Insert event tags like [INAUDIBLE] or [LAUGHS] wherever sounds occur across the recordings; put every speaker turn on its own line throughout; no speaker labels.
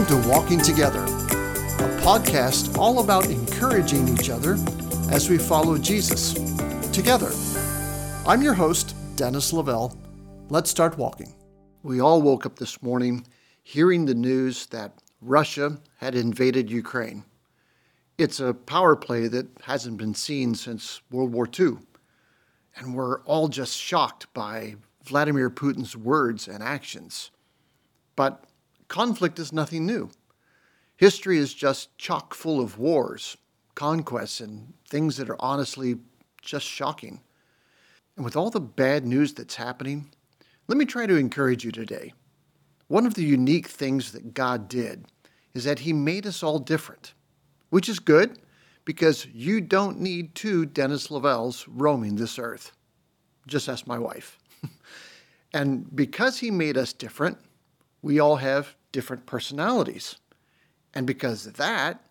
Welcome to Walking Together, a podcast all about encouraging each other as we follow Jesus together. I'm your host, Dennis Lavelle. Let's start walking. We all woke up this morning hearing the news that Russia had invaded Ukraine. It's a power play that hasn't been seen since World War II. And we're all just shocked by Vladimir Putin's words and actions. But conflict is nothing new. History is just chock full of wars, conquests, and things that are honestly just shocking. And with all the bad news that's happening, let me try to encourage you today. One of the unique things that God did is that He made us all different, which is good because you don't need two Dennis Lavelles roaming this earth. Just ask my wife. [LAUGHS] and because He made us different, we all have different personalities. And because of that,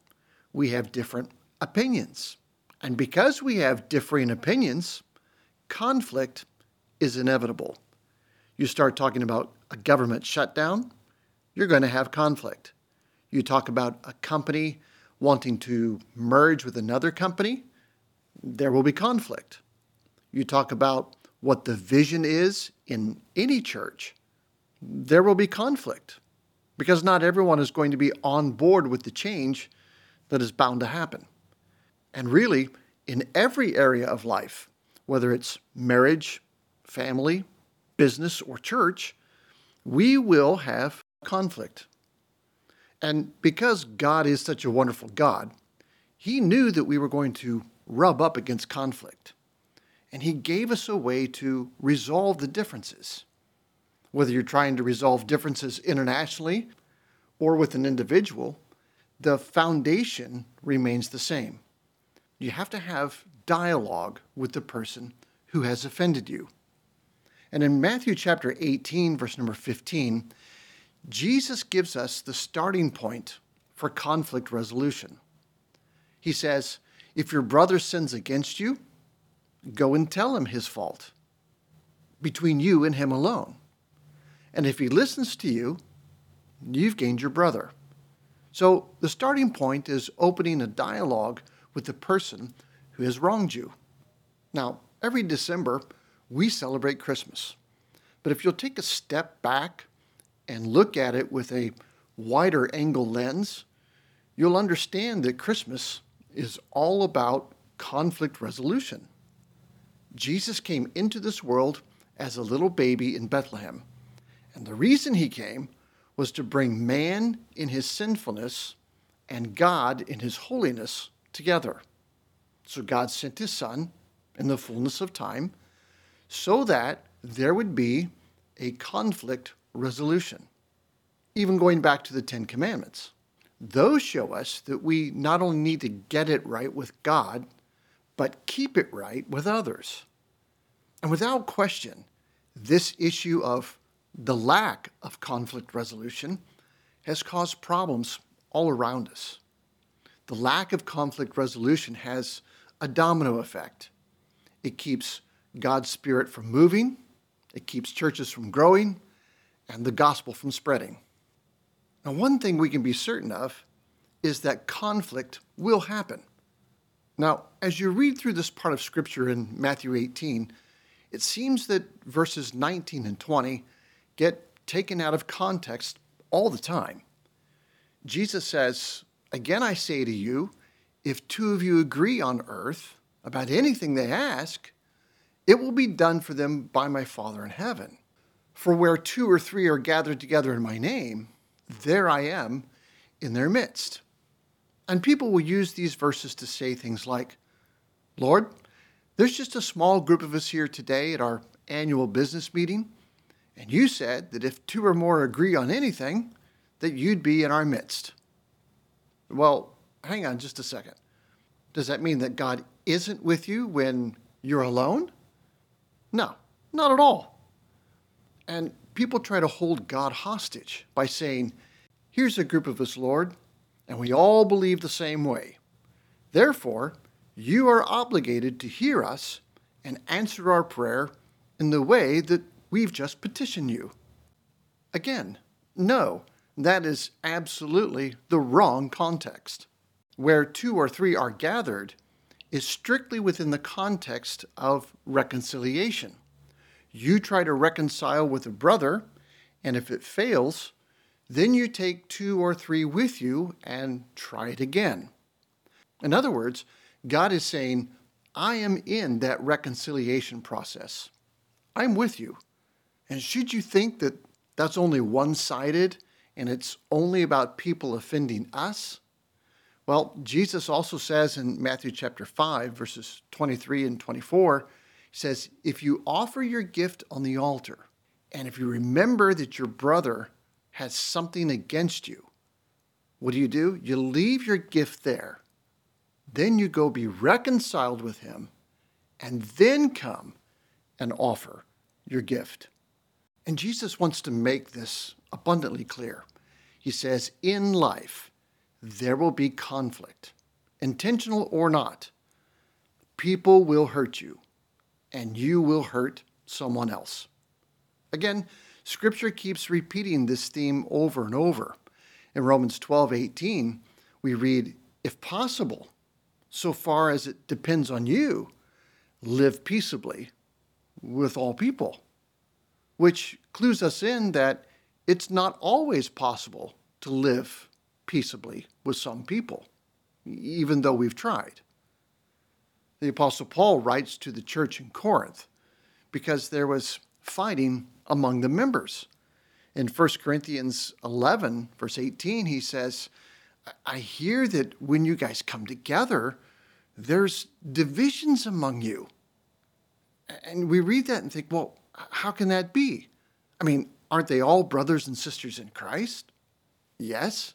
we have different opinions. And because we have differing opinions, conflict is inevitable. You start talking about a government shutdown, you're going to have conflict. You talk about a company wanting to merge with another company, there will be conflict. You talk about what the vision is in any church, there will be conflict because not everyone is going to be on board with the change that is bound to happen. And really, in every area of life, whether it's marriage, family, business, or church, we will have conflict. And because God is such a wonderful God, He knew that we were going to rub up against conflict. And He gave us a way to resolve the differences. Whether you're trying to resolve differences internationally or with an individual, the foundation remains the same. You have to have dialogue with the person who has offended you. And in Matthew chapter 18, verse number 15, Jesus gives us the starting point for conflict resolution. He says, If your brother sins against you, go and tell him his fault between you and him alone. And if he listens to you, you've gained your brother. So the starting point is opening a dialogue with the person who has wronged you. Now, every December, we celebrate Christmas. But if you'll take a step back and look at it with a wider angle lens, you'll understand that Christmas is all about conflict resolution. Jesus came into this world as a little baby in Bethlehem. And the reason he came was to bring man in his sinfulness and God in his holiness together. So God sent his son in the fullness of time so that there would be a conflict resolution. Even going back to the Ten Commandments, those show us that we not only need to get it right with God, but keep it right with others. And without question, this issue of the lack of conflict resolution has caused problems all around us. The lack of conflict resolution has a domino effect. It keeps God's Spirit from moving, it keeps churches from growing, and the gospel from spreading. Now, one thing we can be certain of is that conflict will happen. Now, as you read through this part of Scripture in Matthew 18, it seems that verses 19 and 20 get taken out of context all the time. Jesus says, Again, I say to you, if two of you agree on earth about anything they ask, it will be done for them by my Father in heaven. For where two or three are gathered together in my name, there I am in their midst. And people will use these verses to say things like, Lord, there's just a small group of us here today at our annual business meeting, and you said that if two or more agree on anything, that you'd be in our midst. Well, hang on just a second. Does that mean that God isn't with you when you're alone? No, not at all. And people try to hold God hostage by saying, Here's a group of us, Lord, and we all believe the same way. Therefore, you are obligated to hear us and answer our prayer in the way that we've just petitioned you. Again, no, That is absolutely the wrong context. Where two or three are gathered is strictly within the context of reconciliation. You try to reconcile with a brother, and if it fails, then you take two or three with you and try it again. In other words, God is saying, I am in that reconciliation process. I'm with you. And should you think that that's only one sided and it's only about people offending us? Well, Jesus also says in Matthew chapter 5, verses 23 and 24, he says, If you offer your gift on the altar, and if you remember that your brother has something against you, what do you do? You leave your gift there. Then you go be reconciled with him, and then come and offer your gift. And Jesus wants to make this abundantly clear. He says, In life, there will be conflict, intentional or not. People will hurt you and you will hurt someone else. Again, Scripture keeps repeating this theme over and over. In Romans 12 18, we read, If possible, so far as it depends on you, live peaceably with all people, which clues us in that it's not always possible to live peaceably with some people, even though we've tried the Apostle Paul writes to the church in Corinth because there was fighting among the members. In 1 Corinthians 11, verse 18, he says, I hear that when you guys come together, there's divisions among you. And we read that and think, well, how can that be? I mean, aren't they all brothers and sisters in Christ? Yes.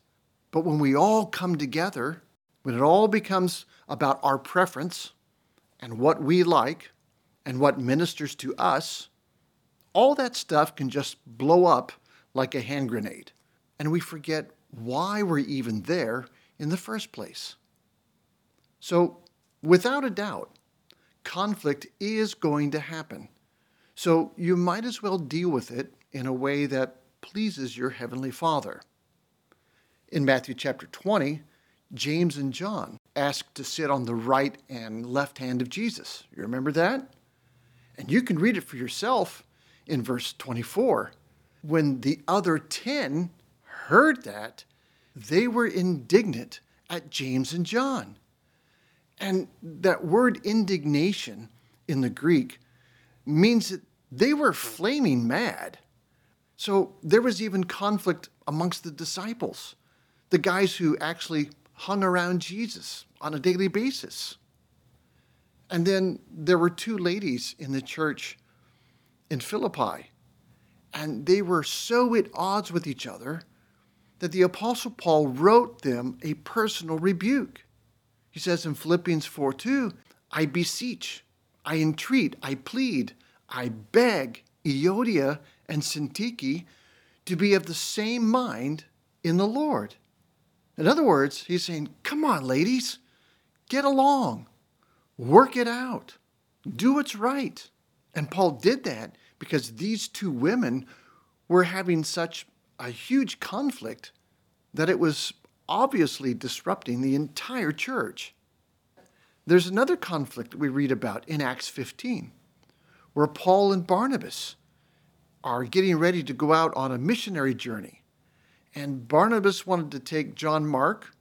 But when we all come together, when it all becomes about our preference, and what we like and what ministers to us, all that stuff can just blow up like a hand grenade. And we forget why we're even there in the first place. So, without a doubt, conflict is going to happen. So, you might as well deal with it in a way that pleases your Heavenly Father. In Matthew chapter 20, James and John asked to sit on the right and left hand of Jesus. You remember that? And you can read it for yourself in verse 24. When the other 10 heard that, they were indignant at James and John. And that word indignation in the Greek means that they were flaming mad. So there was even conflict amongst the disciples, the guys who actually hung around Jesus on a daily basis. And then there were two ladies in the church in Philippi, and they were so at odds with each other that the Apostle Paul wrote them a personal rebuke. He says in Philippians 4 2, I beseech, I entreat, I plead, I beg Euodia and Syntyche to be of the same mind in the Lord. In other words, he's saying, Come on, ladies, get along, work it out, do what's right. And Paul did that because these two women were having such a huge conflict that it was obviously disrupting the entire church. There's another conflict that we read about in Acts 15, where Paul and Barnabas are getting ready to go out on a missionary journey. And Barnabas wanted to take John Mark,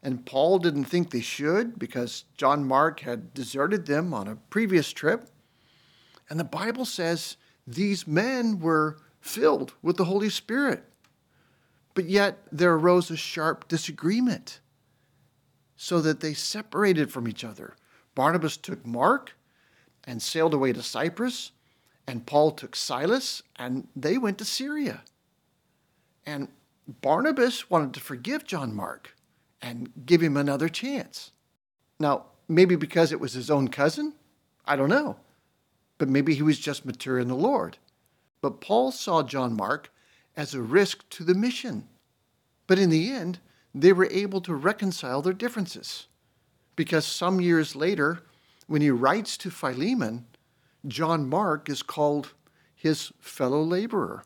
and Paul didn't think they should because John Mark had deserted them on a previous trip. And the Bible says these men were filled with the Holy Spirit. But yet there arose a sharp disagreement so that they separated from each other. Barnabas took Mark and sailed away to Cyprus, and Paul took Silas and they went to Syria. And Barnabas wanted to forgive John Mark and give him another chance. Now, maybe because it was his own cousin? I don't know. But maybe he was just mature in the Lord. But Paul saw John Mark as a risk to the mission. But in the end, they were able to reconcile their differences. Because some years later, when he writes to Philemon, John Mark is called his fellow laborer.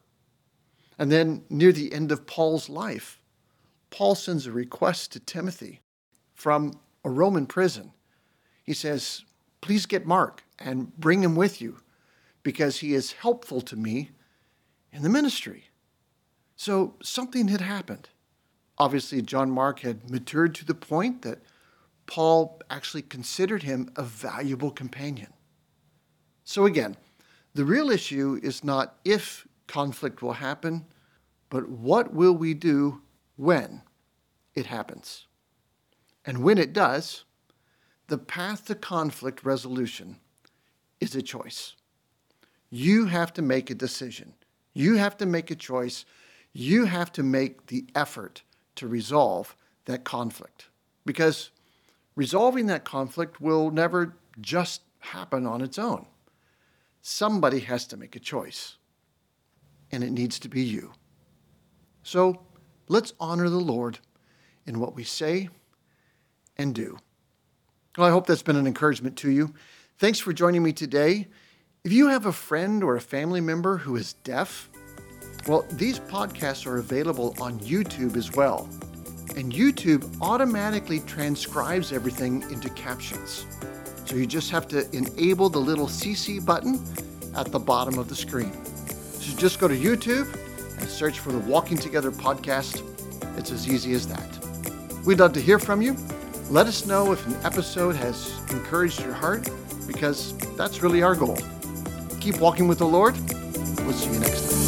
And then near the end of Paul's life, Paul sends a request to Timothy from a Roman prison. He says, Please get Mark and bring him with you because he is helpful to me in the ministry. So something had happened. Obviously, John Mark had matured to the point that Paul actually considered him a valuable companion. So, again, the real issue is not if conflict will happen, but what will we do when it happens? And when it does, the path to conflict resolution is a choice. You have to make a decision. You have to make a choice. You have to make the effort to resolve that conflict. Because resolving that conflict will never just happen on its own. Somebody has to make a choice, and it needs to be you. So let's honor the Lord in what we say and do. Well, I hope that's been an encouragement to you. Thanks for joining me today. If you have a friend or a family member who is deaf, well, these podcasts are available on YouTube as well. And YouTube automatically transcribes everything into captions. So you just have to enable the little CC button at the bottom of the screen. So just go to YouTube and search for the Walking Together podcast. It's as easy as that. We'd love to hear from you. Let us know if an episode has encouraged your heart because that's really our goal. Keep walking with the Lord. We'll see you next time.